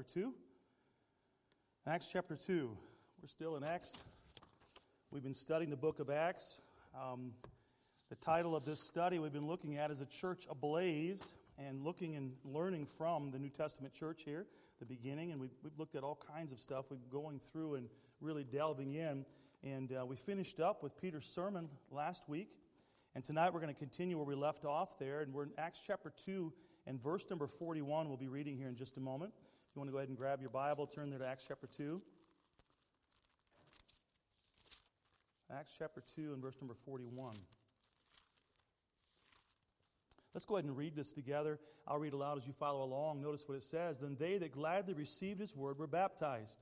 chapter 2. Acts chapter 2. We're still in Acts. We've been studying the book of Acts. Um, the title of this study we've been looking at is A Church Ablaze and looking and learning from the New Testament church here, the beginning. And we've, we've looked at all kinds of stuff. We've been going through and really delving in. And uh, we finished up with Peter's sermon last week. And tonight we're going to continue where we left off there. And we're in Acts chapter 2 and verse number 41. We'll be reading here in just a moment. You want to go ahead and grab your Bible, turn there to Acts chapter 2. Acts chapter 2 and verse number 41. Let's go ahead and read this together. I'll read aloud as you follow along. Notice what it says. Then they that gladly received his word were baptized.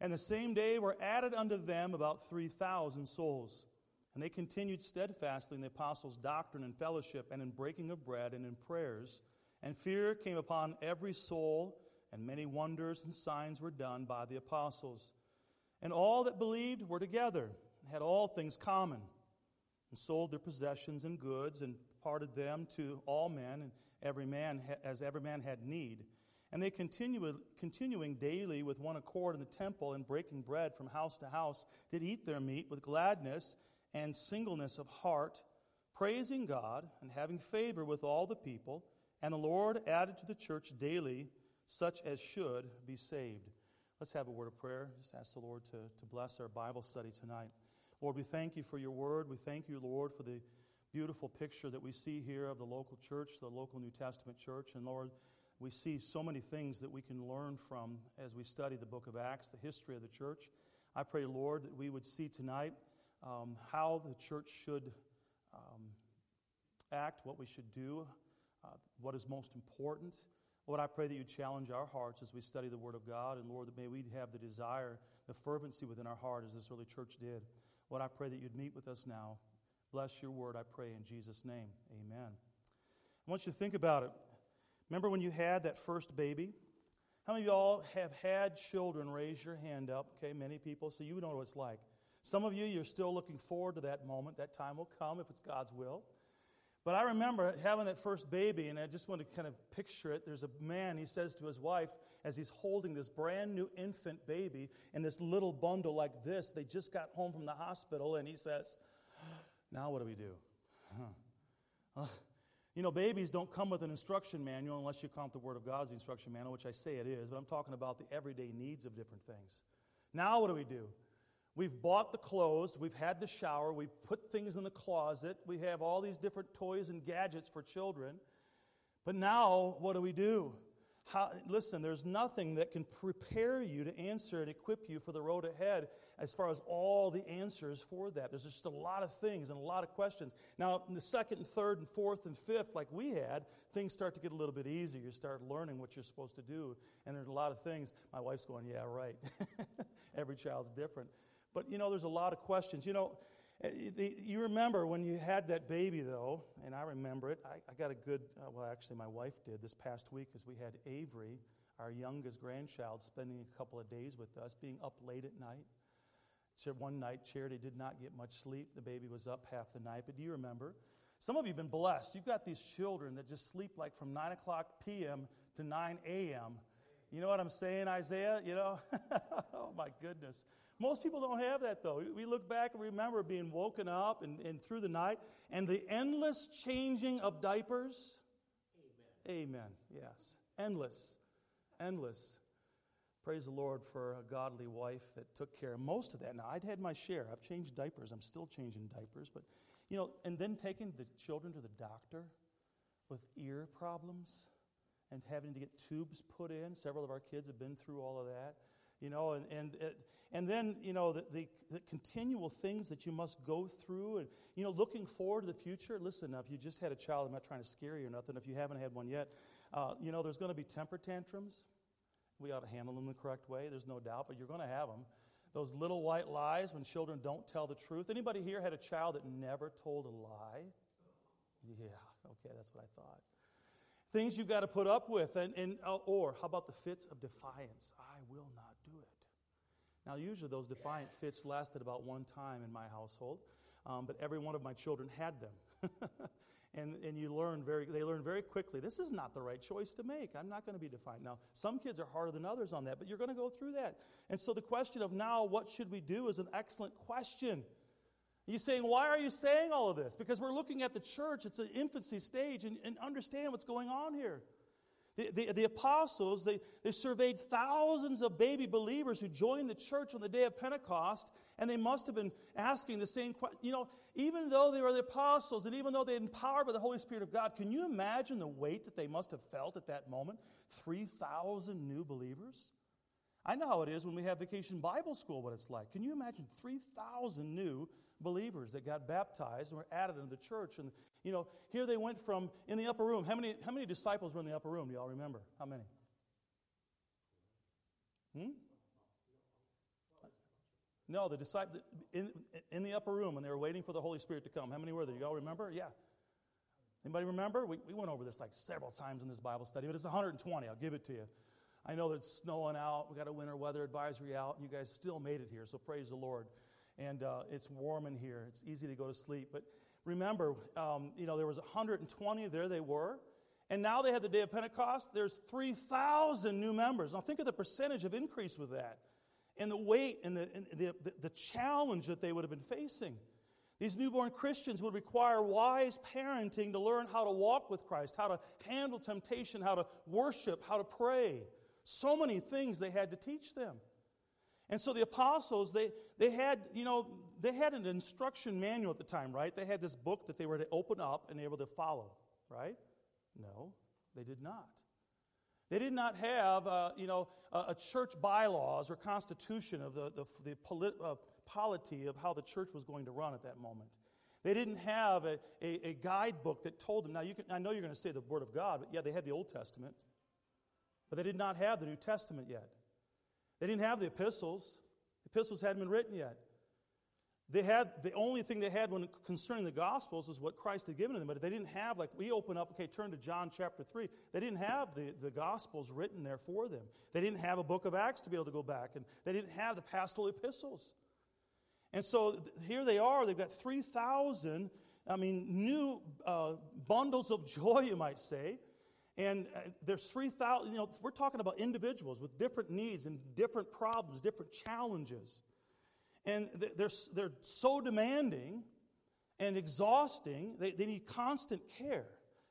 And the same day were added unto them about 3,000 souls. And they continued steadfastly in the apostles' doctrine and fellowship, and in breaking of bread and in prayers. And fear came upon every soul, and many wonders and signs were done by the apostles. And all that believed were together, and had all things common, and sold their possessions and goods, and parted them to all men, and every man as every man had need. And they continued, continuing daily with one accord in the temple, and breaking bread from house to house, did eat their meat with gladness and singleness of heart, praising God and having favor with all the people. And the Lord added to the church daily such as should be saved. Let's have a word of prayer. Just ask the Lord to, to bless our Bible study tonight. Lord, we thank you for your word. We thank you, Lord, for the beautiful picture that we see here of the local church, the local New Testament church. And Lord, we see so many things that we can learn from as we study the book of Acts, the history of the church. I pray, Lord, that we would see tonight um, how the church should um, act, what we should do, uh, what is most important. Lord, I pray that you challenge our hearts as we study the Word of God, and Lord, that may we have the desire, the fervency within our heart as this early church did. Lord, I pray that you'd meet with us now. Bless your word, I pray, in Jesus' name. Amen. I want you to think about it. Remember when you had that first baby? How many of y'all have had children? Raise your hand up. Okay, many people, so you know what it's like. Some of you, you're still looking forward to that moment. That time will come if it's God's will. But I remember having that first baby, and I just want to kind of picture it. There's a man, he says to his wife, as he's holding this brand new infant baby in this little bundle like this. They just got home from the hospital, and he says, Now what do we do? Huh. Uh, you know, babies don't come with an instruction manual unless you count the Word of God as the instruction manual, which I say it is, but I'm talking about the everyday needs of different things. Now what do we do? We've bought the clothes, we've had the shower, we've put things in the closet, we have all these different toys and gadgets for children. But now, what do we do? How, listen, there's nothing that can prepare you to answer and equip you for the road ahead as far as all the answers for that. There's just a lot of things and a lot of questions. Now, in the second and third and fourth and fifth, like we had, things start to get a little bit easier. You start learning what you're supposed to do. And there's a lot of things. My wife's going, yeah, right. Every child's different. But you know, there's a lot of questions. You know, eh, you remember when you had that baby, though, and I remember it. I, I got a good, uh, well, actually, my wife did this past week because we had Avery, our youngest grandchild, spending a couple of days with us, being up late at night. So one night, Charity did not get much sleep. The baby was up half the night. But do you remember? Some of you have been blessed. You've got these children that just sleep like from 9 o'clock p.m. to 9 a.m. You know what I'm saying, Isaiah? You know? oh, my goodness. Most people don't have that, though. We look back and remember being woken up and, and through the night and the endless changing of diapers. Amen. Amen. Yes. Endless. Endless. Praise the Lord for a godly wife that took care of most of that. Now, I'd had my share. I've changed diapers. I'm still changing diapers. But, you know, and then taking the children to the doctor with ear problems and having to get tubes put in. Several of our kids have been through all of that you know, and, and, and then, you know, the, the, the, continual things that you must go through and, you know, looking forward to the future. Listen, now, if you just had a child, I'm not trying to scare you or nothing. If you haven't had one yet, uh, you know, there's going to be temper tantrums. We ought to handle them the correct way, there's no doubt, but you're going to have them. Those little white lies when children don't tell the truth. Anybody here had a child that never told a lie? Yeah, okay, that's what I thought things you've got to put up with. And, and, uh, or how about the fits of defiance? I will not do it. Now, usually those defiant fits lasted about one time in my household, um, but every one of my children had them. and, and you learn very, they learn very quickly this is not the right choice to make. I'm not going to be defined. Now, some kids are harder than others on that, but you're going to go through that. And so the question of now, what should we do, is an excellent question. You're saying, why are you saying all of this? Because we're looking at the church, it's an infancy stage, and, and understand what's going on here. The, the, the, apostles, they, they surveyed thousands of baby believers who joined the church on the day of Pentecost, and they must have been asking the same question. You know, even though they were the apostles, and even though they were empowered by the Holy Spirit of God, can you imagine the weight that they must have felt at that moment? 3,000 new believers? I know how it is when we have vacation Bible school, what it's like. Can you imagine 3,000 new believers that got baptized and were added into the church? And, you know, here they went from in the upper room. How many, how many disciples were in the upper room? Do y'all remember? How many? Hmm? No, the disciples in, in the upper room when they were waiting for the Holy Spirit to come. How many were there? Y'all remember? Yeah. Anybody remember? We, we went over this like several times in this Bible study, but it's 120. I'll give it to you. I know that it's snowing out. We got a winter weather advisory out, you guys still made it here, so praise the Lord. And uh, it's warm in here. It's easy to go to sleep. But remember, um, you know, there was 120. There they were. And now they had the day of Pentecost. There's 3,000 new members. Now think of the percentage of increase with that, and the weight and the, and the, the, the challenge that they would have been facing. These newborn Christians would require wise parenting to learn how to walk with Christ, how to handle temptation, how to worship, how to pray. So many things they had to teach them. And so the apostles, they, they had, you know, they had an instruction manual at the time, right? They had this book that they were to open up and able to follow, right? No, they did not. They did not have, uh, you know, a, a, church bylaws or constitution of the, the, the polit, uh, polity of how the church was going to run at that moment. They didn't have a, a, a guidebook that told them. Now, you can, I know you're going to say the Word of God, but yeah, they had the Old Testament. But they did not have the New Testament yet. They didn't have the epistles. The epistles hadn't been written yet. They had the only thing they had when concerning the gospels is what Christ had given them, but they didn't have like we open up, okay, turn to John chapter 3. They didn't have the, the gospels written there for them. They didn't have a book of Acts to be able to go back, and they didn't have the pastoral epistles. And so here they are, they've got 3,000, I mean, new uh, bundles of joy, you might say, and uh, there's 3,000, you know, we're talking about individuals with different needs and different problems, different challenges. And they're, they're so demanding and exhausting, they, they need constant care.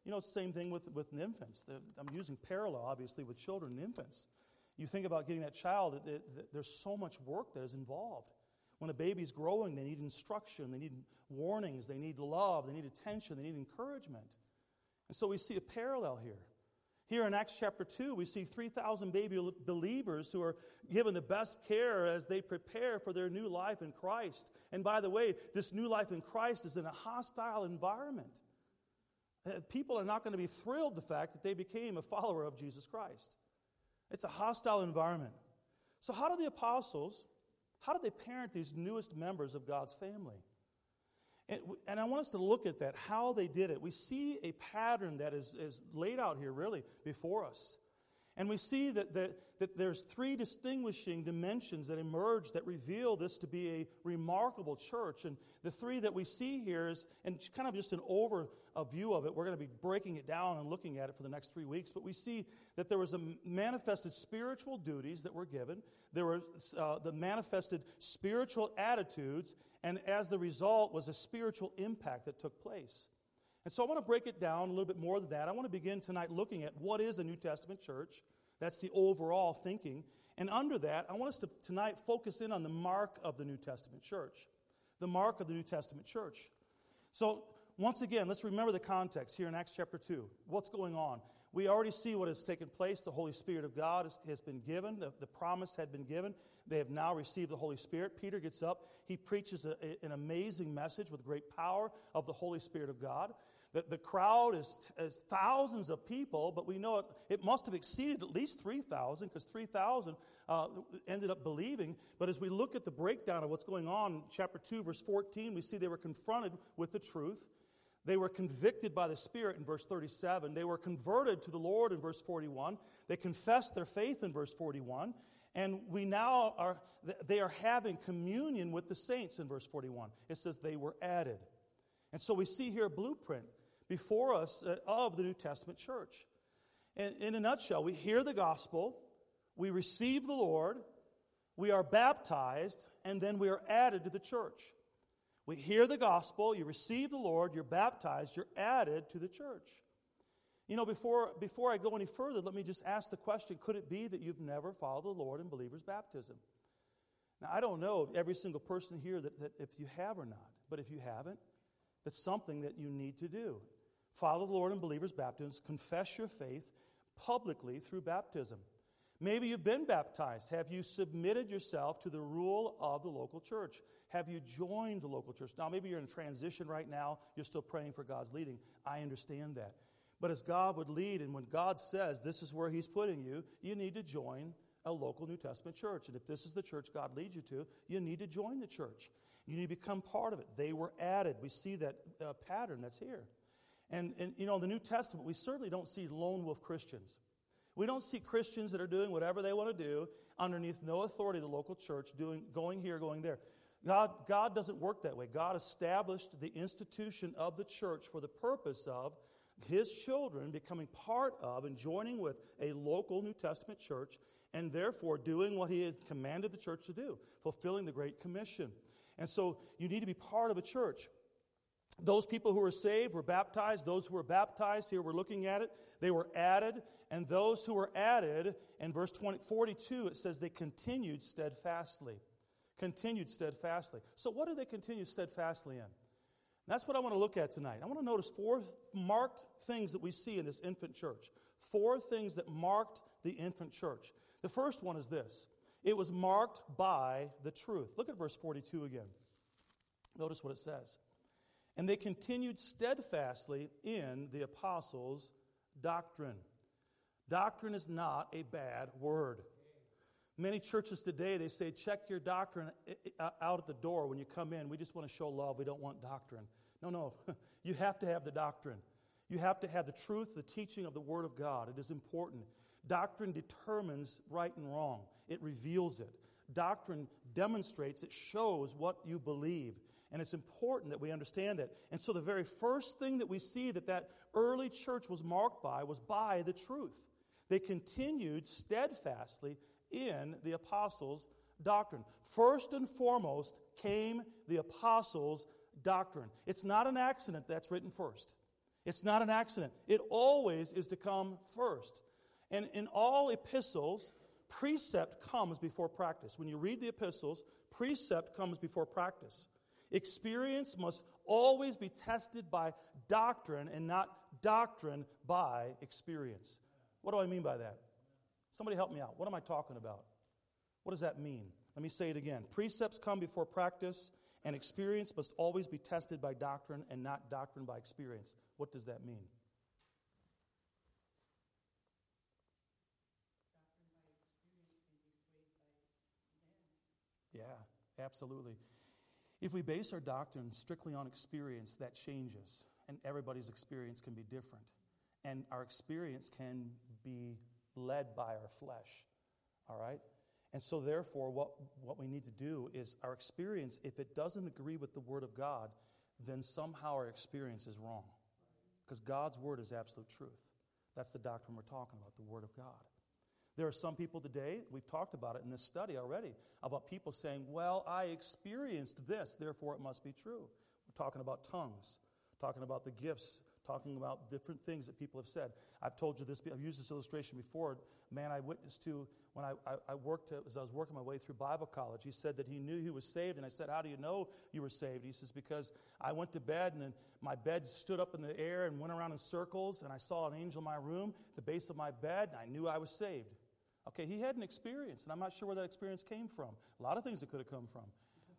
You know, same thing with, with infants. I'm using parallel, obviously, with children and infants. You think about getting that child, there's so much work that is involved. When a baby's growing, they need instruction, they need warnings, they need love, they need attention, they need encouragement. And so we see a parallel here. Here in Acts chapter 2, we see 3,000 baby believers who are given the best care as they prepare for their new life in Christ. And by the way, this new life in Christ is in a hostile environment. Uh, people are not going to be thrilled the fact that they became a follower of Jesus Christ. It's a hostile environment. So, how do the apostles, how do they parent these newest members of God's family? And, and I want us to look at that, how they did it. We see a pattern that is, is laid out here, really, before us. And we see that, that, that there's three distinguishing dimensions that emerge that reveal this to be a remarkable church. And the three that we see here is, and kind of just an over a view of it, we're going to be breaking it down and looking at it for the next three weeks. But we see that there was a manifested spiritual duties that were given. There were uh, the manifested spiritual attitudes, and as the result was a spiritual impact that took place. And so I want to break it down a little bit more than that. I want to begin tonight looking at what is a New Testament church. That's the overall thinking. And under that, I want us to tonight focus in on the mark of the New Testament church. The mark of the New Testament church. So, once again, let's remember the context here in Acts chapter 2. What's going on? We already see what has taken place. The Holy Spirit of God has, has been given, the, the, promise had been given. They have now received the Holy Spirit. Peter gets up, he preaches a, a, an amazing message with great power of the Holy Spirit of God. The, the crowd is, is thousands of people, but we know it, it must have exceeded at least 3,000 because 3,000 uh, ended up believing. But as we look at the breakdown of what's going on chapter 2, verse 14, we see they were confronted with the truth. They were convicted by the Spirit in verse 37. They were converted to the Lord in verse 41. They confessed their faith in verse 41. And we now are, they are having communion with the saints in verse 41. It says they were added. And so we see here a blueprint before us uh, of the New Testament church. And in a nutshell, we hear the gospel, we receive the Lord, we are baptized, and then we are added to the church. We hear the gospel, you receive the Lord, you're baptized, you're added to the church. You know, before, before I go any further, let me just ask the question could it be that you've never followed the Lord in believer's baptism? Now, I don't know every single person here that, that if you have or not, but if you haven't, that's something that you need to do. Follow the Lord in believer's baptism, confess your faith publicly through baptism. Maybe you've been baptized. Have you submitted yourself to the rule of the local church? Have you joined the local church? Now, maybe you're in transition right now. You're still praying for God's leading. I understand that. But as God would lead, and when God says this is where He's putting you, you need to join a local New Testament church. And if this is the church God leads you to, you need to join the church. You need to become part of it. They were added. We see that uh, pattern that's here. And, and, you know, in the New Testament, we certainly don't see lone wolf Christians. We don't see Christians that are doing whatever they want to do underneath no authority of the local church, doing, going here, going there. God, God doesn't work that way. God established the institution of the church for the purpose of his children becoming part of and joining with a local New Testament church and therefore doing what he had commanded the church to do, fulfilling the Great Commission. And so you need to be part of a church. Those people who were saved were baptized. Those who were baptized, here we're looking at it, they were added. And those who were added, in verse 20, 42, it says they continued steadfastly. Continued steadfastly. So, what do they continue steadfastly in? That's what I want to look at tonight. I want to notice four marked things that we see in this infant church. Four things that marked the infant church. The first one is this it was marked by the truth. Look at verse 42 again. Notice what it says. And they continued steadfastly in the apostles' doctrine. Doctrine is not a bad word. Many churches today, they say, check your doctrine uh, out at the door when you come in. We just want to show love. We don't want doctrine. No, no. You have to have the doctrine. You have to have the truth, the teaching of the Word of God. It is important. Doctrine determines right and wrong, it reveals it. Doctrine demonstrates, it shows what you believe. And it's important that we understand that. And so the very first thing that we see that that early church was marked by was by the truth. They continued steadfastly in the apostles' doctrine. First and foremost came the apostles' doctrine. It's not an accident that's written first. It's not an accident. It always is to come first. And in all epistles, precept comes before practice. When you read the epistles, precept comes before practice. Experience must always be tested by doctrine and not doctrine by experience. What do I mean by that? Somebody help me out. What am I talking about? What does that mean? Let me say it again. Precepts come before practice, and experience must always be tested by doctrine and not doctrine by experience. What does that mean? Yeah, absolutely. If we base our doctrine strictly on experience, that changes, and everybody's experience can be different. And our experience can be led by our flesh. All right? And so, therefore, what, what we need to do is our experience, if it doesn't agree with the Word of God, then somehow our experience is wrong. Because God's Word is absolute truth. That's the doctrine we're talking about, the Word of God. There are some people today, we've talked about it in this study already, about people saying, Well, I experienced this, therefore it must be true. We're talking about tongues, talking about the gifts talking about different things that people have said. I've told you this, I've used this illustration before. Man, I witnessed to when I, I, I worked, as I was working my way through Bible college. He said that he knew he was saved, and I said, How do you know you were saved? He says, Because I went to bed, and then my bed stood up in the air and went around in circles, and I saw an angel in my room, the base of my bed, and I knew I was saved. Okay, he had an experience, and I'm not sure where that experience came from. A lot of things it could have come from.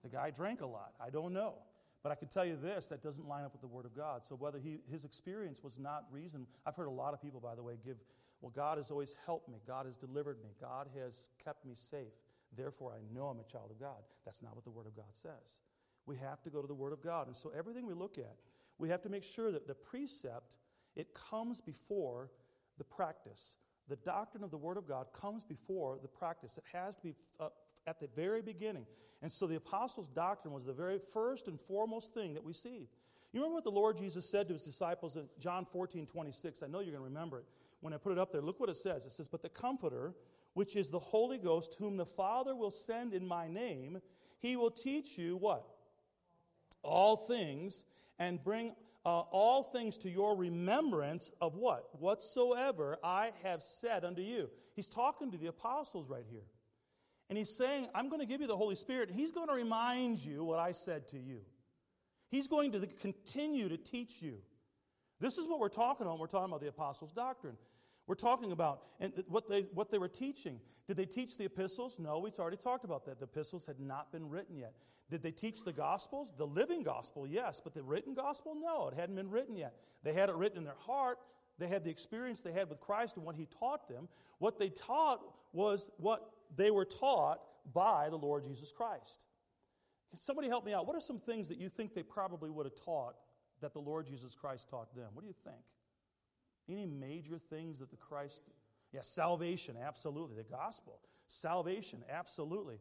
The guy drank a lot. I don't know. But I can tell you this that doesn't line up with the Word of God. So whether he, his experience was not reason, I've heard a lot of people, by the way, give, well, God has always helped me. God has delivered me. God has kept me safe. Therefore, I know I'm a child of God. That's not what the Word of God says. We have to go to the Word of God. And so everything we look at, we have to make sure that the precept, it comes before the practice. The doctrine of the Word of God comes before the practice. It has to be uh, at the very beginning. And so the apostles' doctrine was the very first and foremost thing that we see. You remember what the Lord Jesus said to his disciples in John 14, 26? I know you're going to remember it. When I put it up there, look what it says. It says, But the Comforter, which is the Holy Ghost, whom the Father will send in my name, he will teach you what? All things, and bring uh, all things to your remembrance of what? Whatsoever I have said unto you. He's talking to the apostles right here. And he's saying, I'm going to give you the Holy Spirit. He's going to remind you what I said to you. He's going to continue to teach you. This is what we're talking about. We're talking about the apostles' doctrine. We're talking about and what they, what they were teaching. Did they teach the epistles? No, we've already talked about that. The epistles had not been written yet. Did they teach the gospels? The living gospel, yes, but the written gospel, no, it hadn't been written yet. They had it written in their heart. They had the experience they had with Christ and what He taught them. What they taught was what they were taught by the Lord Jesus Christ. Can somebody help me out? What are some things that you think they probably would have taught that the Lord Jesus Christ taught them? What do you think? Any major things that the Christ, yeah, salvation, absolutely. The gospel, salvation, absolutely.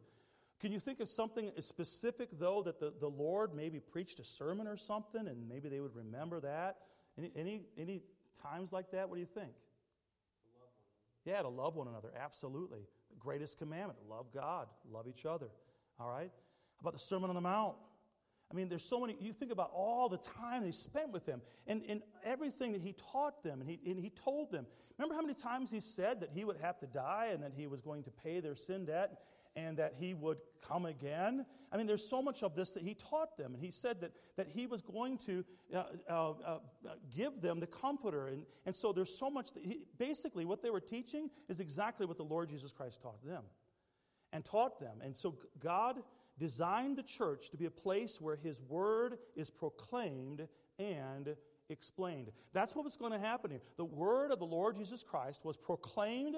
Can you think of something specific, though, that the, the Lord maybe preached a sermon or something and maybe they would remember that? Any, any, any times like that? What do you think? Yeah, to love one another, absolutely. The greatest commandment love God, love each other. All right? How about the Sermon on the Mount? I mean, there's so many, you think about all the time they spent with him and, and everything that he taught them and he, and he told them. Remember how many times he said that he would have to die and that he was going to pay their sin debt and that he would come again? I mean, there's so much of this that he taught them. And he said that, that he was going to uh, uh, uh, give them the comforter. And, and so there's so much that he, basically what they were teaching is exactly what the Lord Jesus Christ taught them and taught them. And so God designed the church to be a place where his word is proclaimed and explained. That's what was going to happen here. The word of the Lord Jesus Christ was proclaimed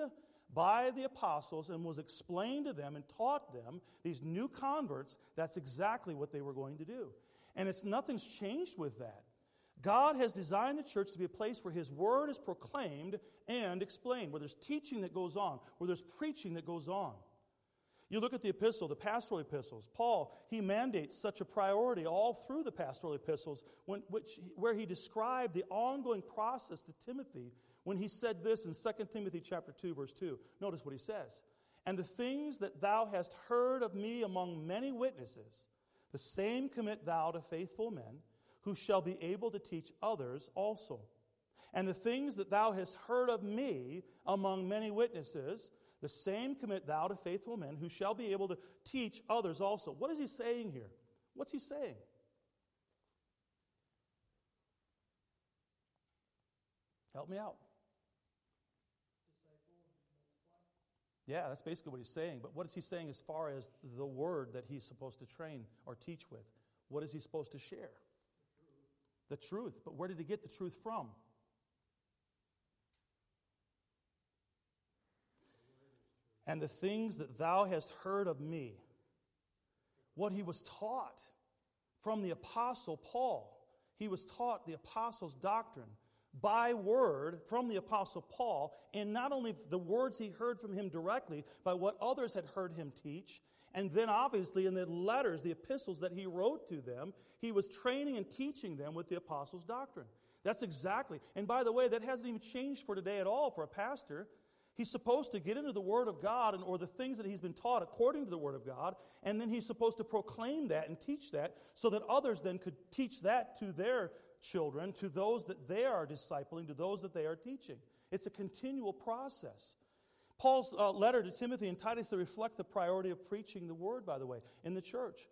by the apostles and was explained to them and taught them, these new converts, that's exactly what they were going to do. And it's nothing's changed with that. God has designed the church to be a place where His Word is proclaimed and explained, where there's teaching that goes on, where there's preaching that goes on. You look at the epistle, the pastoral epistles. Paul, he mandates such a priority all through the pastoral epistles, when, which, where he described the ongoing process to Timothy when he said this in 2 Timothy chapter 2, verse 2. Notice what he says. And the things that thou hast heard of me among many witnesses, the same commit thou to faithful men, who shall be able to teach others also. And the things that thou hast heard of me among many witnesses, the same commit thou to faithful men who shall be able to teach others also. What is he saying here? What's he saying? Help me out. Yeah, that's basically what he's saying. But what is he saying as far as the word that he's supposed to train or teach with? What is he supposed to share? The truth. The truth. But where did he get the truth from? And the things that thou hast heard of me. What he was taught from the Apostle Paul. He was taught the Apostles' doctrine by word from the Apostle Paul, and not only the words he heard from him directly, but what others had heard him teach. And then, obviously, in the letters, the epistles that he wrote to them, he was training and teaching them with the Apostles' doctrine. That's exactly. And by the way, that hasn't even changed for today at all for a pastor. He's supposed to get into the Word of God and, or the things that he's been taught according to the Word of God, and then he's supposed to proclaim that and teach that so that others then could teach that to their children, to those that they are discipling, to those that they are teaching. It's a continual process. Paul's uh, letter to Timothy and Titus to reflect the priority of preaching the Word, by the way, in the church.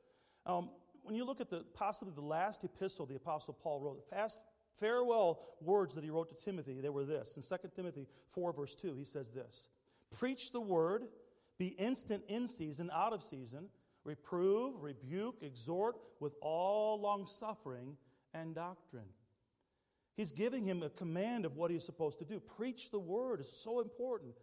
Um, when you look at the possibly the last epistle the Apostle Paul wrote, the past farewell words that he wrote to Timothy, they were this. In 2 Timothy 4, verse 2, he says this Preach the word, be instant in season, out of season, reprove, rebuke, exhort with all long suffering and doctrine. He's giving him a command of what he's supposed to do. Preach the word is so important.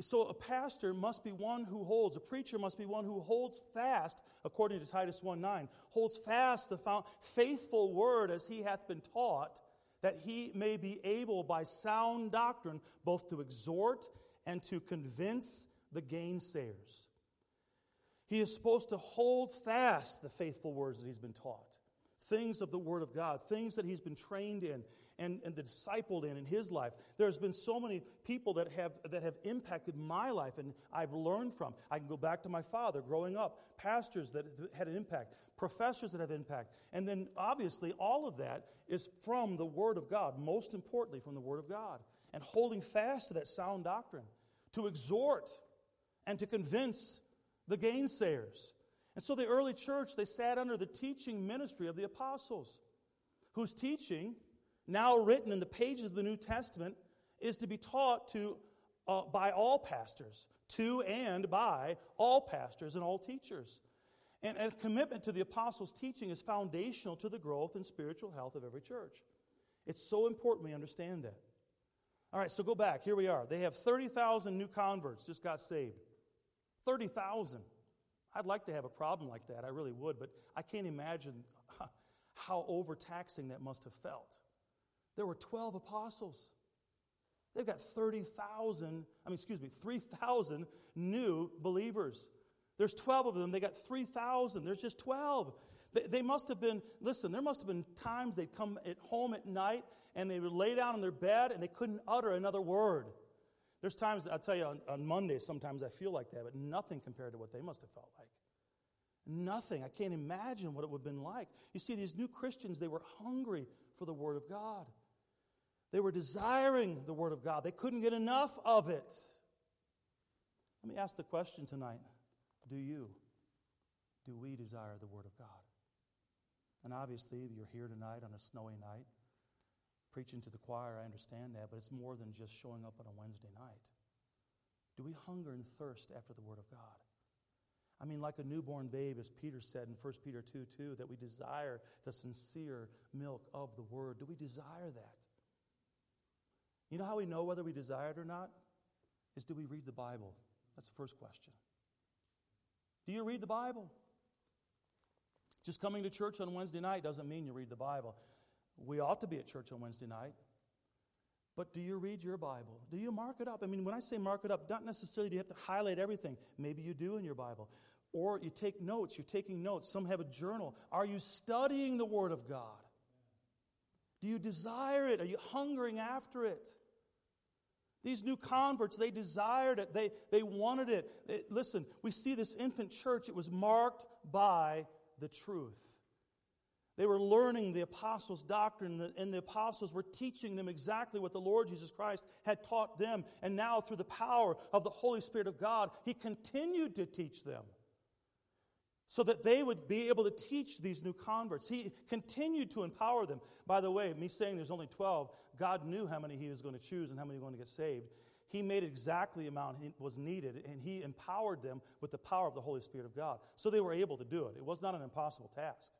So a pastor must be one who holds, a preacher must be one who holds fast, according to Titus 1 9, holds fast the faithful word as he hath been taught, that he may be able by sound doctrine both to exhort and to convince the gainsayers. He is supposed to hold fast the faithful words that he's been taught things of the Word of God, things that he's been trained in and, and the discipled in in his life. There's been so many people that have, that have impacted my life and I've learned from. I can go back to my father growing up, pastors that had an impact, professors that have impact. And then obviously all of that is from the Word of God, most importantly from the Word of God. And holding fast to that sound doctrine, to exhort and to convince the gainsayers and so the early church, they sat under the teaching ministry of the apostles, whose teaching, now written in the pages of the New Testament, is to be taught to, uh, by all pastors, to and by all pastors and all teachers. And, a commitment to the apostles' teaching is foundational to the growth and spiritual health of every church. It's so important we understand that. All right, so go back. Here we are. They have 30,000 new converts just got saved. 30,000. I'd like to have a problem like that, I really would, but I can't imagine how overtaxing that must have felt. There were 12 apostles. They've got 30,000, I mean, excuse me, 3,000 new believers. There's 12 of them. They got 3,000. There's just 12. They, they, must have been, listen, there must have been times they'd come at home at night and they would lay down in their bed and they couldn't utter another word. There's times, I'll tell you, on, on Monday, sometimes I feel like that, but nothing compared to what they must have felt like. Nothing. I can't imagine what it would have been like. You see, these new Christians, they were hungry for the Word of God. They were desiring the Word of God. They couldn't get enough of it. Let me ask the question tonight Do you? Do we desire the Word of God? And obviously, you're here tonight on a snowy night preaching to the choir, I understand that, but it's more than just showing up on a Wednesday night. Do we hunger and thirst after the Word of God? I mean, like a newborn babe, as Peter said in 1 Peter 2 2, that we desire the sincere milk of the Word. Do we desire that? You know how we know whether we desire it or not? Is do we read the Bible? That's the first question. Do you read the Bible? Just coming to church on Wednesday night doesn't mean you read the Bible. We ought to be at church on Wednesday night. But do you read your Bible? Do you mark it up? I mean, when I say mark it up, not necessarily do you have to highlight everything. Maybe you do in your Bible. Or you take notes. You're taking notes. Some have a journal. Are you studying the Word of God? Do you desire it? Are you hungering after it? These new converts, they desired it. They, they wanted it. it. Listen, we see this infant church, it was marked by the truth. They were learning the apostles' doctrine, and the apostles were teaching them exactly what the Lord Jesus Christ had taught them. And now, through the power of the Holy Spirit of God, He continued to teach them so that they would be able to teach these new converts. He continued to empower them. By the way, me saying there's only 12, God knew how many He was going to choose and how many were going to get saved. He made exactly the amount was needed, and He empowered them with the power of the Holy Spirit of God. So they were able to do it. It was not an impossible task.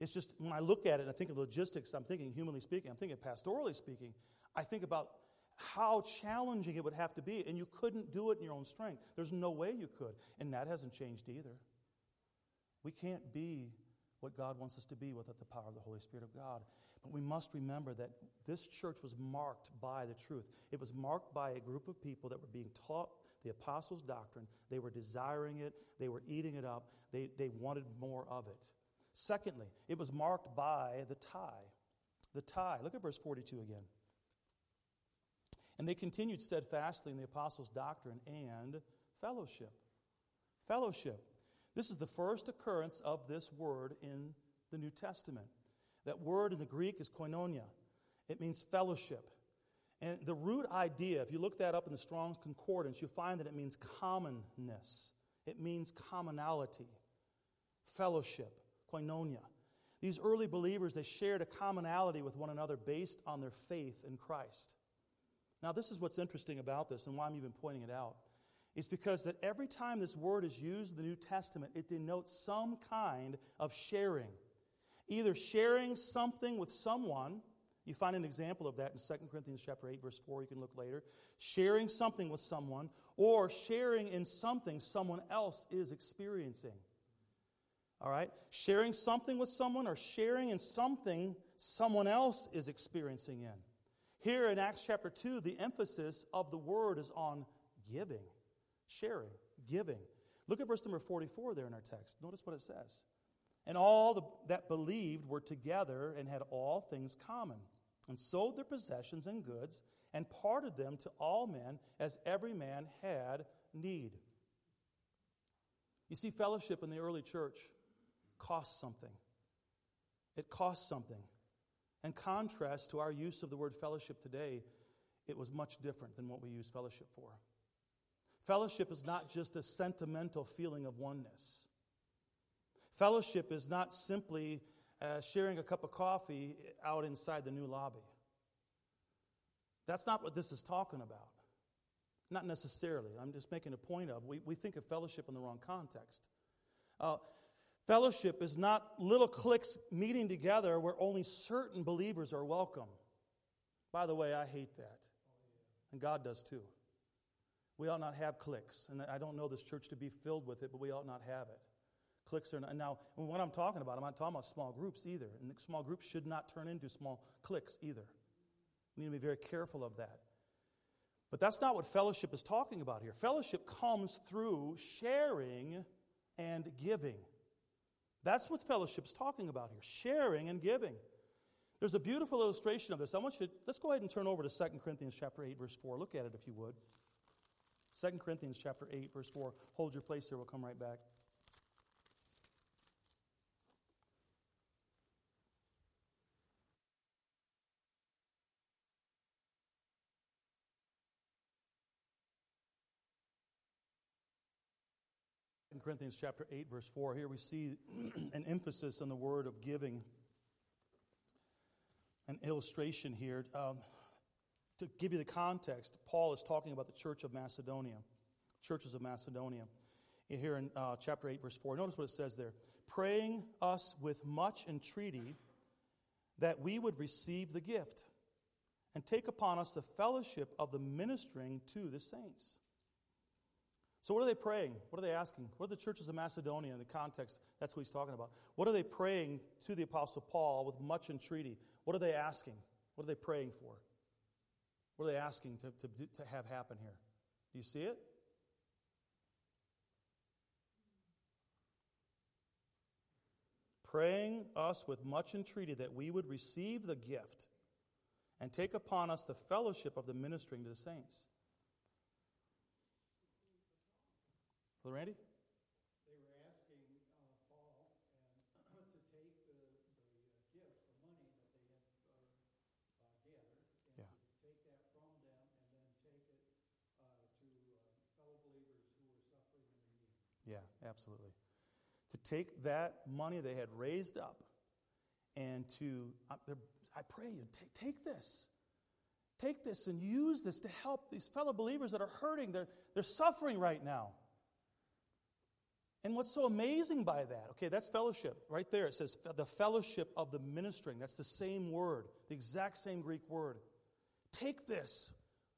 It's just when I look at it, and I think of logistics, I'm thinking humanly speaking, I'm thinking pastorally speaking, I think about how challenging it would have to be, and you couldn't do it in your own strength. There's no way you could, and that hasn't changed either. We can't be what God wants us to be without the power of the Holy Spirit of God. But we must remember that this church was marked by the truth. It was marked by a group of people that were being taught the apostles' doctrine. They were desiring it, they were eating it up, they, they wanted more of it. Secondly, it was marked by the tie. The tie. Look at verse 42 again. And they continued steadfastly in the apostles' doctrine and fellowship. Fellowship. This is the first occurrence of this word in the New Testament. That word in the Greek is koinonia, it means fellowship. And the root idea, if you look that up in the Strong's Concordance, you'll find that it means commonness, it means commonality, fellowship koinonia. These early believers, they shared a commonality with one another based on their faith in Christ. Now, this is what's interesting about this and why I'm even pointing it out. Is because that every time this word is used in the New Testament, it denotes some kind of sharing. Either sharing something with someone, you find an example of that in 2 Corinthians chapter 8, verse 4, you can look later. Sharing something with someone, or sharing in something someone else is experiencing. All right? Sharing something with someone or sharing in something someone else is experiencing in. Here in Acts chapter 2, the emphasis of the word is on giving, sharing, giving. Look at verse number 44 there in our text. Notice what it says. And all the, that believed were together and had all things common, and sold their possessions and goods, and parted them to all men as every man had need. You see, fellowship in the early church costs something. It costs something. In contrast to our use of the word fellowship today, it was much different than what we use fellowship for. Fellowship is not just a sentimental feeling of oneness. Fellowship is not simply uh, sharing a cup of coffee out inside the new lobby. That's not what this is talking about. Not necessarily. I'm just making a point of. We, we think of fellowship in the wrong context. Uh, fellowship is not little cliques meeting together where only certain believers are welcome. By the way, I hate that. And God does too. We ought not have cliques. And I don't know this church to be filled with it, but we ought not have it. Cliques are not. Now, when I'm talking about, I'm not talking about small groups either. And small groups should not turn into small cliques either. We need to be very careful of that. But that's not what fellowship is talking about here. Fellowship comes through sharing and giving. That's what fellowship is talking about here sharing and giving. There's a beautiful illustration of this. I want you to, let's go ahead and turn over to 2 Corinthians chapter 8, verse 4. Look at it if you would. 2 Corinthians chapter 8, verse 4. Hold your place there, we'll come right back. 2 Corinthians chapter 8, verse 4. Here we see an emphasis on the word of giving. An illustration here. Um, to give you the context, Paul is talking about the church of Macedonia, churches of Macedonia. Here in uh, chapter 8, verse 4. Notice what it says there praying us with much entreaty that we would receive the gift and take upon us the fellowship of the ministering to the saints. So, what are they praying? What are they asking? What are the churches of Macedonia in the context? That's what he's talking about. What are they praying to the Apostle Paul with much entreaty? What are they asking? What are they praying for? What are they asking to, to, to have happen here? Do you see it? Praying us with much entreaty that we would receive the gift and take upon us the fellowship of the ministering to the saints. Brother Randy? They were asking uh, Paul and, to take the, the uh, gift, the money that they had uh, uh, gathered, and Yeah. to take that from them and then take it uh, to uh, fellow believers who were suffering and in need. Yeah, absolutely. To take that money they had raised up and to, uh, I pray you, take, take this. Take this and use this to help these fellow believers that are hurting. They're, they're suffering right now. And what's so amazing by that? Okay, that's fellowship. Right there, it says the fellowship of the ministering. That's the same word, the exact same Greek word. Take this.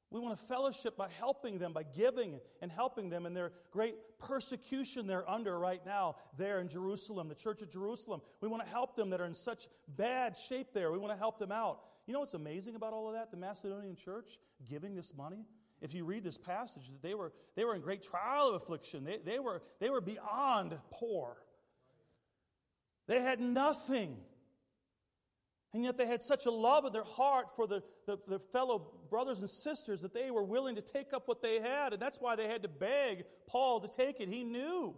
We want to fellowship by helping them, by giving and helping them in their great persecution they're under right now, there in Jerusalem, the church of Jerusalem. We want to help them that are in such bad shape there. We want to help them out. You know what's amazing about all of that? The Macedonian church giving this money? If you read this passage, they were, they were in great trial of affliction. They, they, were, they were beyond poor. They had nothing. And yet they had such a love in their heart for the, the, their fellow brothers and sisters that they were willing to take up what they had. And that's why they had to beg Paul to take it. He knew.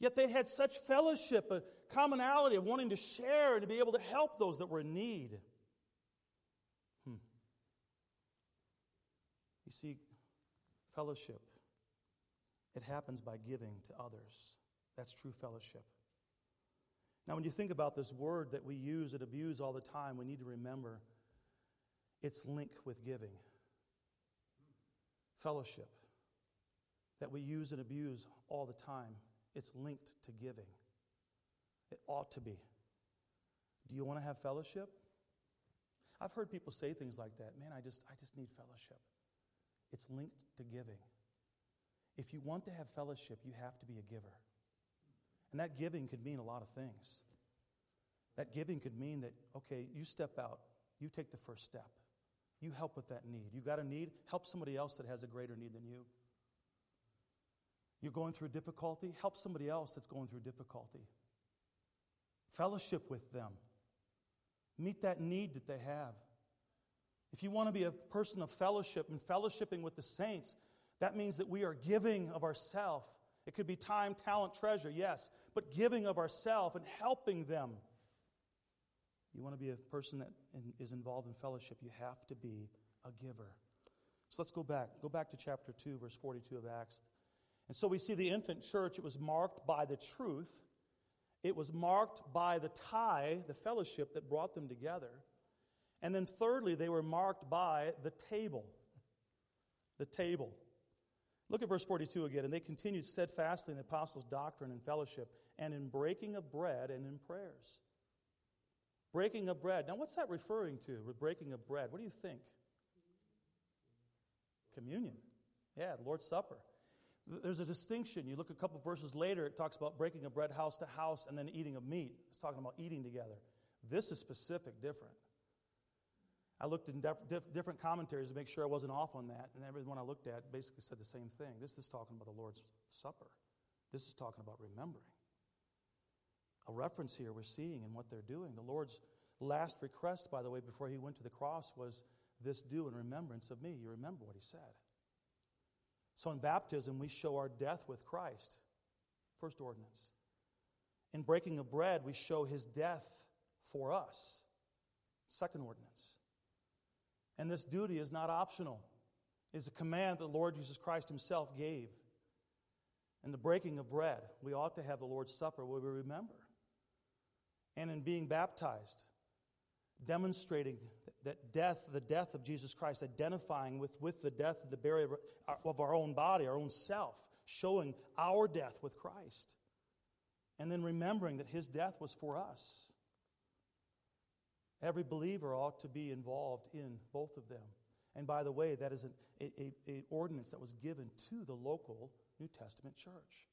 Yet they had such fellowship, a commonality of wanting to share and to be able to help those that were in need. Hmm. You see, fellowship, it happens by giving to others. That's true fellowship. Now, when you think about this word that we use and abuse all the time, we need to remember its link with giving. Fellowship that we use and abuse all the time, it's linked to giving. It ought to be. Do you want to have fellowship? I've heard people say things like that. Man, I just, I just need fellowship. It's linked to giving. If you want to have fellowship, you have to be a giver. And that giving could mean a lot of things. That giving could mean that, okay, you step out, you take the first step, you help with that need. You got a need, help somebody else that has a greater need than you. You're going through difficulty, help somebody else that's going through difficulty. Fellowship with them. Meet that need that they have. If you want to be a person of fellowship and fellowshipping with the saints, that means that we are giving of ourself. It could be time, talent, treasure, yes, but giving of ourself and helping them. You want to be a person that is involved in fellowship, you have to be a giver. So let's go back. Go back to chapter 2, verse 42 of Acts. And so we see the infant church, it was marked by the truth, it was marked by the tie, the fellowship that brought them together. And then, thirdly, they were marked by the table. The table. Look at verse 42 again. And they continued steadfastly in the apostles' doctrine and fellowship, and in breaking of bread and in prayers. Breaking of bread. Now, what's that referring to with breaking of bread? What do you think? Communion. Yeah, Lord's Supper. There's a distinction. You look a couple verses later, it talks about breaking of bread house to house and then eating of meat. It's talking about eating together. This is specific, different. I looked in def- dif- different commentaries to make sure I wasn't off on that, and everyone I looked at basically said the same thing. This is talking about the Lord's Supper. This is talking about remembering a reference here we're seeing in what they're doing. The Lord's last request, by the way, before he went to the cross was this do in remembrance of me. You remember what he said. So in baptism, we show our death with Christ. First ordinance. In breaking of bread, we show his death for us. Second ordinance. And this duty is not optional, it is a command that the Lord Jesus Christ himself gave. In the breaking of bread, we ought to have the Lord's Supper where we remember and in being baptized, demonstrating that death, the death of Jesus Christ, identifying with, with the death of the burial uh, of our own body, our own self, showing our death with Christ. And then remembering that his death was for us. Every believer ought to be involved in both of them. And by the way, that is an a, a, a ordinance that was given to the local New Testament church.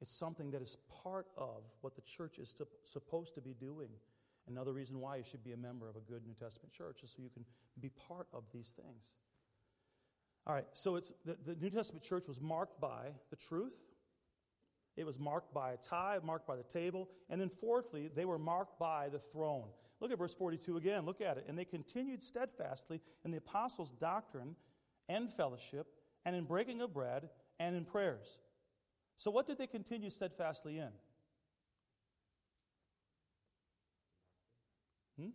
It's something that is part of what the church is to, supposed to be doing. Another reason why you should be a member of a good New Testament church is so you can be part of these things. All right, so it's the, the New Testament church was marked by the truth. It was marked by a tie, marked by the table, and then fourthly, they were marked by the throne. Look at verse 42 again. Look at it. And they continued steadfastly in the apostles' doctrine and fellowship, and in breaking of bread, and in prayers. So, what did they continue steadfastly in? Hmm?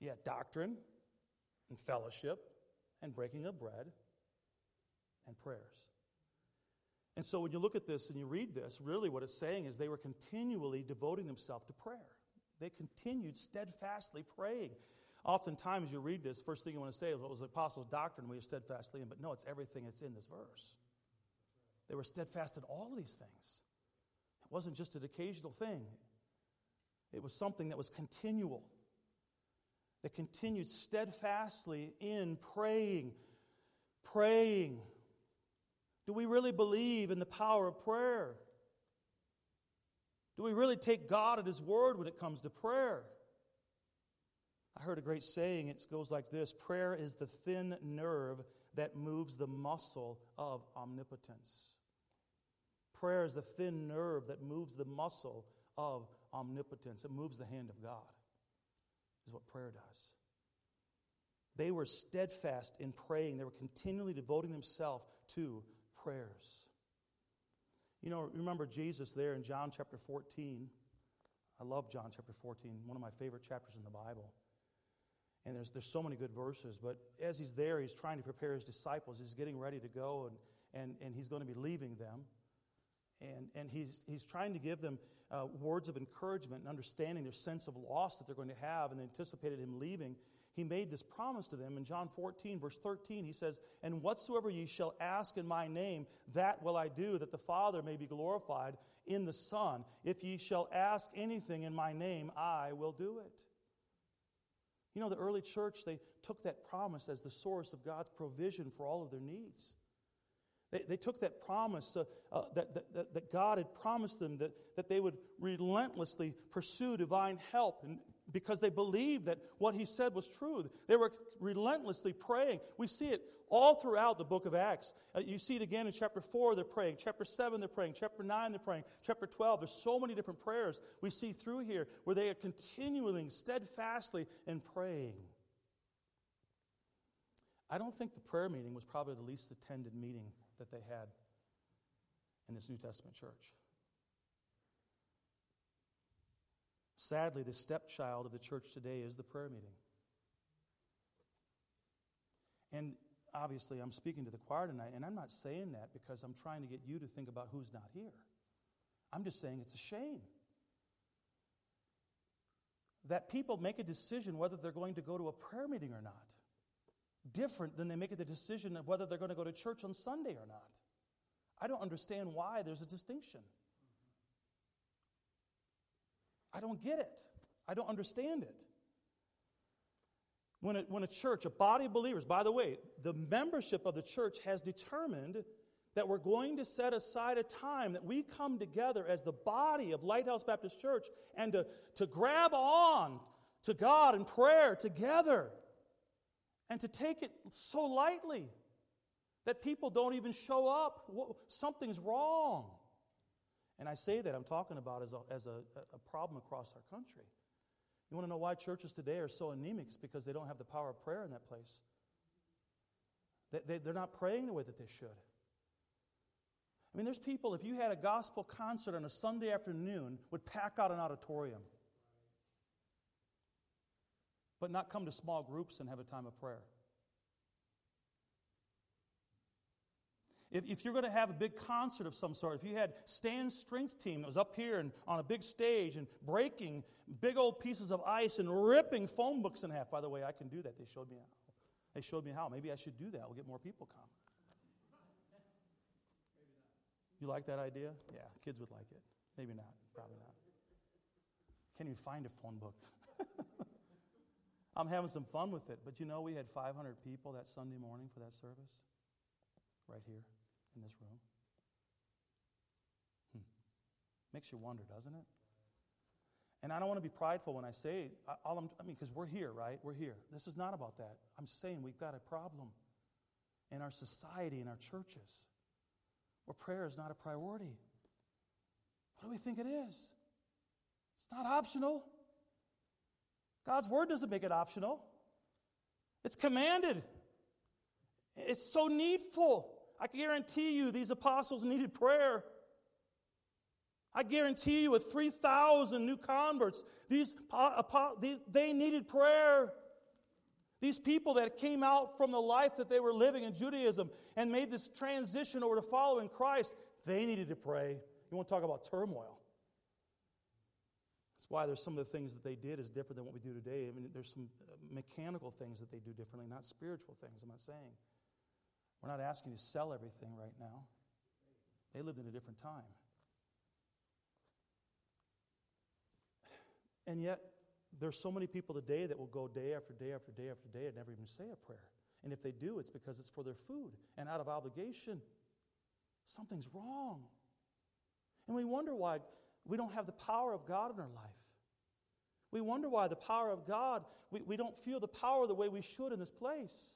Yeah, doctrine and fellowship and breaking of bread and prayers. And so when you look at this and you read this, really what it's saying is they were continually devoting themselves to prayer. They continued steadfastly praying. Oftentimes you read this, first thing you want to say is what was the apostles' doctrine we are steadfastly in, but no, it's everything that's in this verse. They were steadfast in all of these things. It wasn't just an occasional thing, it was something that was continual. They continued steadfastly in praying, praying. Do we really believe in the power of prayer? Do we really take God at His word when it comes to prayer? I heard a great saying. It goes like this Prayer is the thin nerve that moves the muscle of omnipotence. Prayer is the thin nerve that moves the muscle of omnipotence. It moves the hand of God, is what prayer does. They were steadfast in praying, they were continually devoting themselves to prayers. You know, remember Jesus there in John chapter 14. I love John chapter 14, one of my favorite chapters in the Bible. And there's, there's so many good verses, but as he's there, he's trying to prepare his disciples. He's getting ready to go, and, and, and he's going to be leaving them. And, and he's, he's trying to give them uh, words of encouragement and understanding their sense of loss that they're going to have and they anticipated him leaving. He made this promise to them in John 14, verse 13. He says, And whatsoever ye shall ask in my name, that will I do, that the Father may be glorified in the Son. If ye shall ask anything in my name, I will do it. You know, the early church, they took that promise as the source of God's provision for all of their needs. They, they took that promise uh, uh, that, that, that God had promised them that, that they would relentlessly pursue divine help and because they believed that what he said was true. They were relentlessly praying. We see it all throughout the book of Acts. Uh, you see it again in chapter 4, they're praying. Chapter 7, they're praying. Chapter 9, they're praying. Chapter 12, there's so many different prayers we see through here where they are continuing steadfastly in praying. I don't think the prayer meeting was probably the least attended meeting that they had in this New Testament church. Sadly, the stepchild of the church today is the prayer meeting. And obviously, I'm speaking to the choir tonight, and I'm not saying that because I'm trying to get you to think about who's not here. I'm just saying it's a shame that people make a decision whether they're going to go to a prayer meeting or not, different than they make the decision of whether they're going to go to church on Sunday or not. I don't understand why there's a distinction. I don't get it. I don't understand it. When a, when a church, a body of believers, by the way, the membership of the church has determined that we're going to set aside a time that we come together as the body of Lighthouse Baptist Church and to, to grab on to God in prayer together and to take it so lightly that people don't even show up. Something's wrong. And I say that I'm talking about as a, as a, a problem across our country. You want to know why churches today are so anemic? It's because they don't have the power of prayer in that place. They, they, they're not praying the way that they should. I mean, there's people, if you had a gospel concert on a Sunday afternoon, would pack out an auditorium, but not come to small groups and have a time of prayer. If, if you're going to have a big concert of some sort, if you had Stan's strength team that was up here and on a big stage and breaking big old pieces of ice and ripping phone books in half, by the way, I can do that. They showed me how. They showed me how. Maybe I should do that. We'll get more people come. You like that idea? Yeah, kids would like it. Maybe not. Probably not. Can't even find a phone book. I'm having some fun with it. But you know, we had 500 people that Sunday morning for that service right here in this room? Hmm. Makes you wonder, doesn't it? And I don't want to be prideful when I say, all I'm, I mean, because we're here, right? We're here. This is not about that. I'm saying we've got a problem in our society, in our churches, where prayer is not a priority. What do we think it is? It's not optional. God's word doesn't make it optional, it's commanded. It's so needful. I guarantee you these apostles needed prayer. I guarantee you with 3,000 new converts, these, they needed prayer. These people that came out from the life that they were living in Judaism and made this transition over to following Christ, they needed to pray. You want to talk about turmoil. That's why there's some of the things that they did is different than what we do today. I mean, there's some uh, mechanical things that they do differently, not spiritual things, I'm not saying. We're not asking you to sell everything right now. They lived in a different time. And yet, there's so many people today that will go day after day after day after day and never even say a prayer. And if they do, it's because it's for their food and out of obligation. Something's wrong. And we wonder why we don't have the power of God in our life. We wonder why the power of God, we, we don't feel the power the way we should in this place.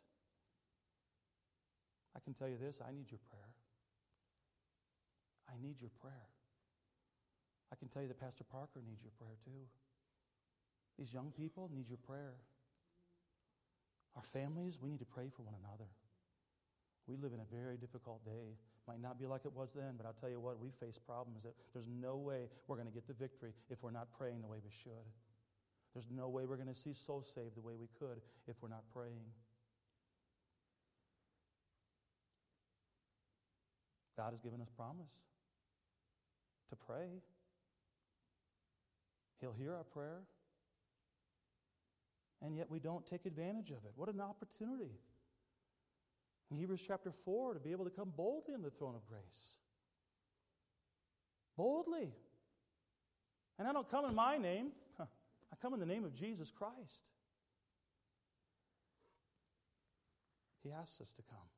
I can tell you this I need your prayer. I need your prayer. I can tell you that Pastor Parker needs your prayer too. These young people need your prayer. Our families, we need to pray for one another. We live in a very difficult day. Might not be like it was then, but I'll tell you what, we face problems that there's no way we're going to get the victory if we're not praying the way we should. There's no way we're going to see souls saved the way we could if we're not praying. God has given us promise to pray. He'll hear our prayer. And yet we don't take advantage of it. What an opportunity. In Hebrews chapter 4, to be able to come boldly in the throne of grace. Boldly. And I don't come in my name, I come in the name of Jesus Christ. He asks us to come.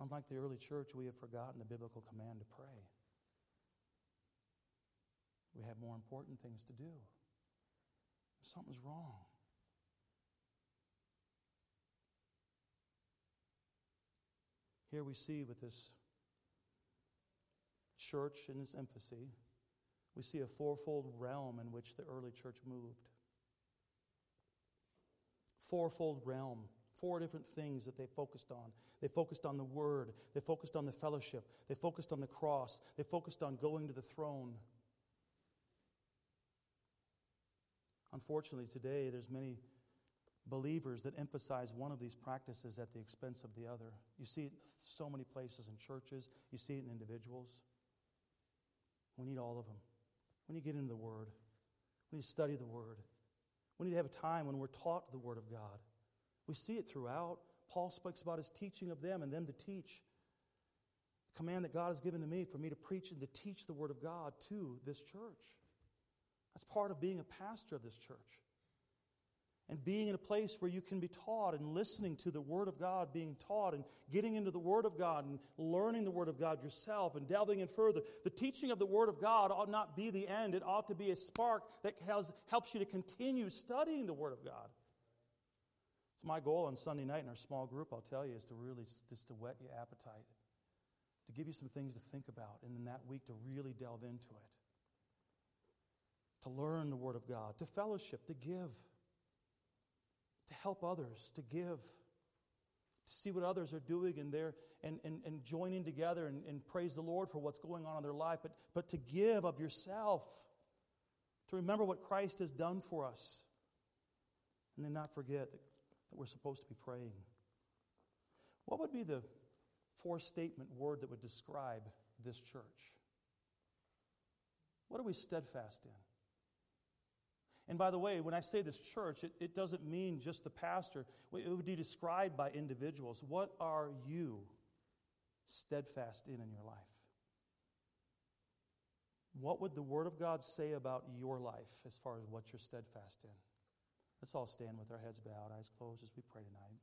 Unlike the early church, we have forgotten the biblical command to pray. We have more important things to do. Something's wrong. Here we see with this church in its infancy, we see a fourfold realm in which the early church moved. Fourfold realm, four different things that they focused on. They focused on the Word, they focused on the fellowship, they focused on the cross, they focused on going to the throne. Unfortunately, today there's many believers that emphasize one of these practices at the expense of the other. You see it so many places in churches, you see it in individuals. We need all of them. We need to get into the Word. We need to study the Word. We need to have a time when we're taught the Word of God. We see it throughout. Paul speaks about his teaching of them and them to teach. The command that God has given to me for me to preach and to teach the Word of God to this church. That's part of being a pastor of this church and being in a place where you can be taught and listening to the Word of God being taught and getting into the Word of God and learning the Word of God yourself and delving in further. The teaching of the Word of God ought not be the end, it ought to be a spark that has, helps you to continue studying the Word of God. It's my goal on Sunday night in our small group, I'll tell you, is to really just to whet your appetite, to give you some things to think about, and then that week to really delve into it, to learn the Word of God, to fellowship, to give to help others, to give, to see what others are doing and, there, and, and, and joining together and, and praise the Lord for what's going on in their life, but, but to give of yourself, to remember what Christ has done for us, and then not forget that, that we're supposed to be praying. What would be the four statement word that would describe this church? What are we steadfast in? And by the way, when I say this church, it, it doesn't mean just the pastor. It would be described by individuals. What are you steadfast in in your life? What would the Word of God say about your life as far as what you're steadfast in? Let's all stand with our heads bowed, eyes closed as we pray tonight.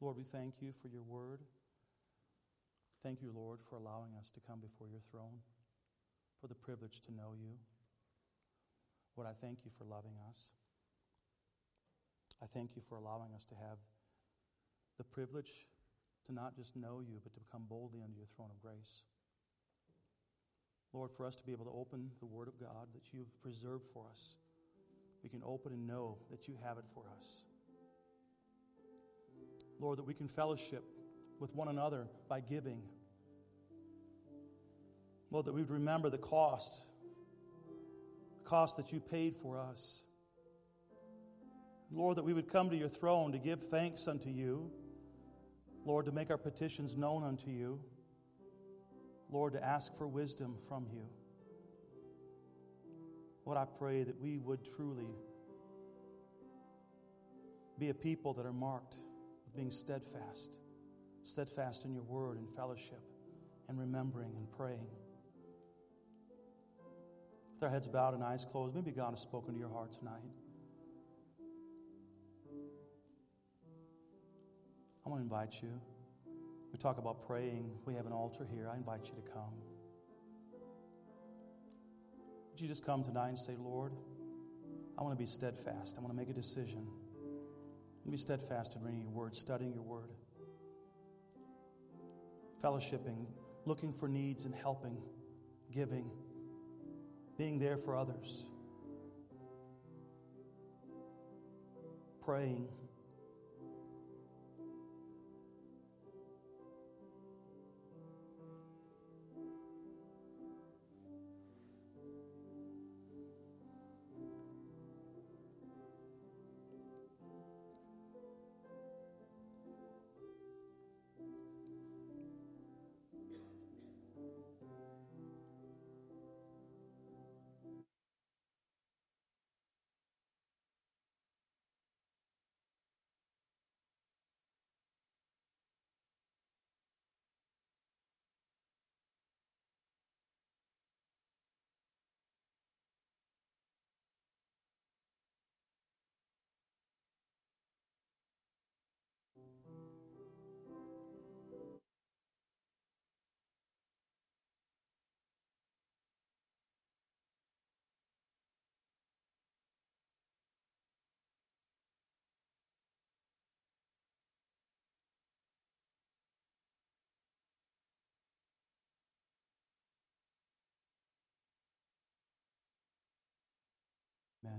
Lord, we thank you for your word. Thank you, Lord, for allowing us to come before your throne for the privilege to know you. Lord, I thank you for loving us. I thank you for allowing us to have the privilege to not just know you, but to come boldly under your throne of grace. Lord, for us to be able to open the Word of God that you've preserved for us, we can open and know that you have it for us. Lord, that we can fellowship with one another by giving Lord, that we would remember the cost, the cost that you paid for us. Lord, that we would come to your throne to give thanks unto you. Lord, to make our petitions known unto you. Lord, to ask for wisdom from you. Lord, I pray that we would truly be a people that are marked with being steadfast, steadfast in your word and fellowship and remembering and praying. With our heads bowed and eyes closed, maybe God has spoken to your heart tonight. I want to invite you. We talk about praying. We have an altar here. I invite you to come. Would you just come tonight and say, Lord, I want to be steadfast. I want to make a decision. I want to be steadfast in reading your word, studying your word, fellowshipping, looking for needs and helping, giving being there for others, praying.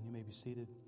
You may be seated.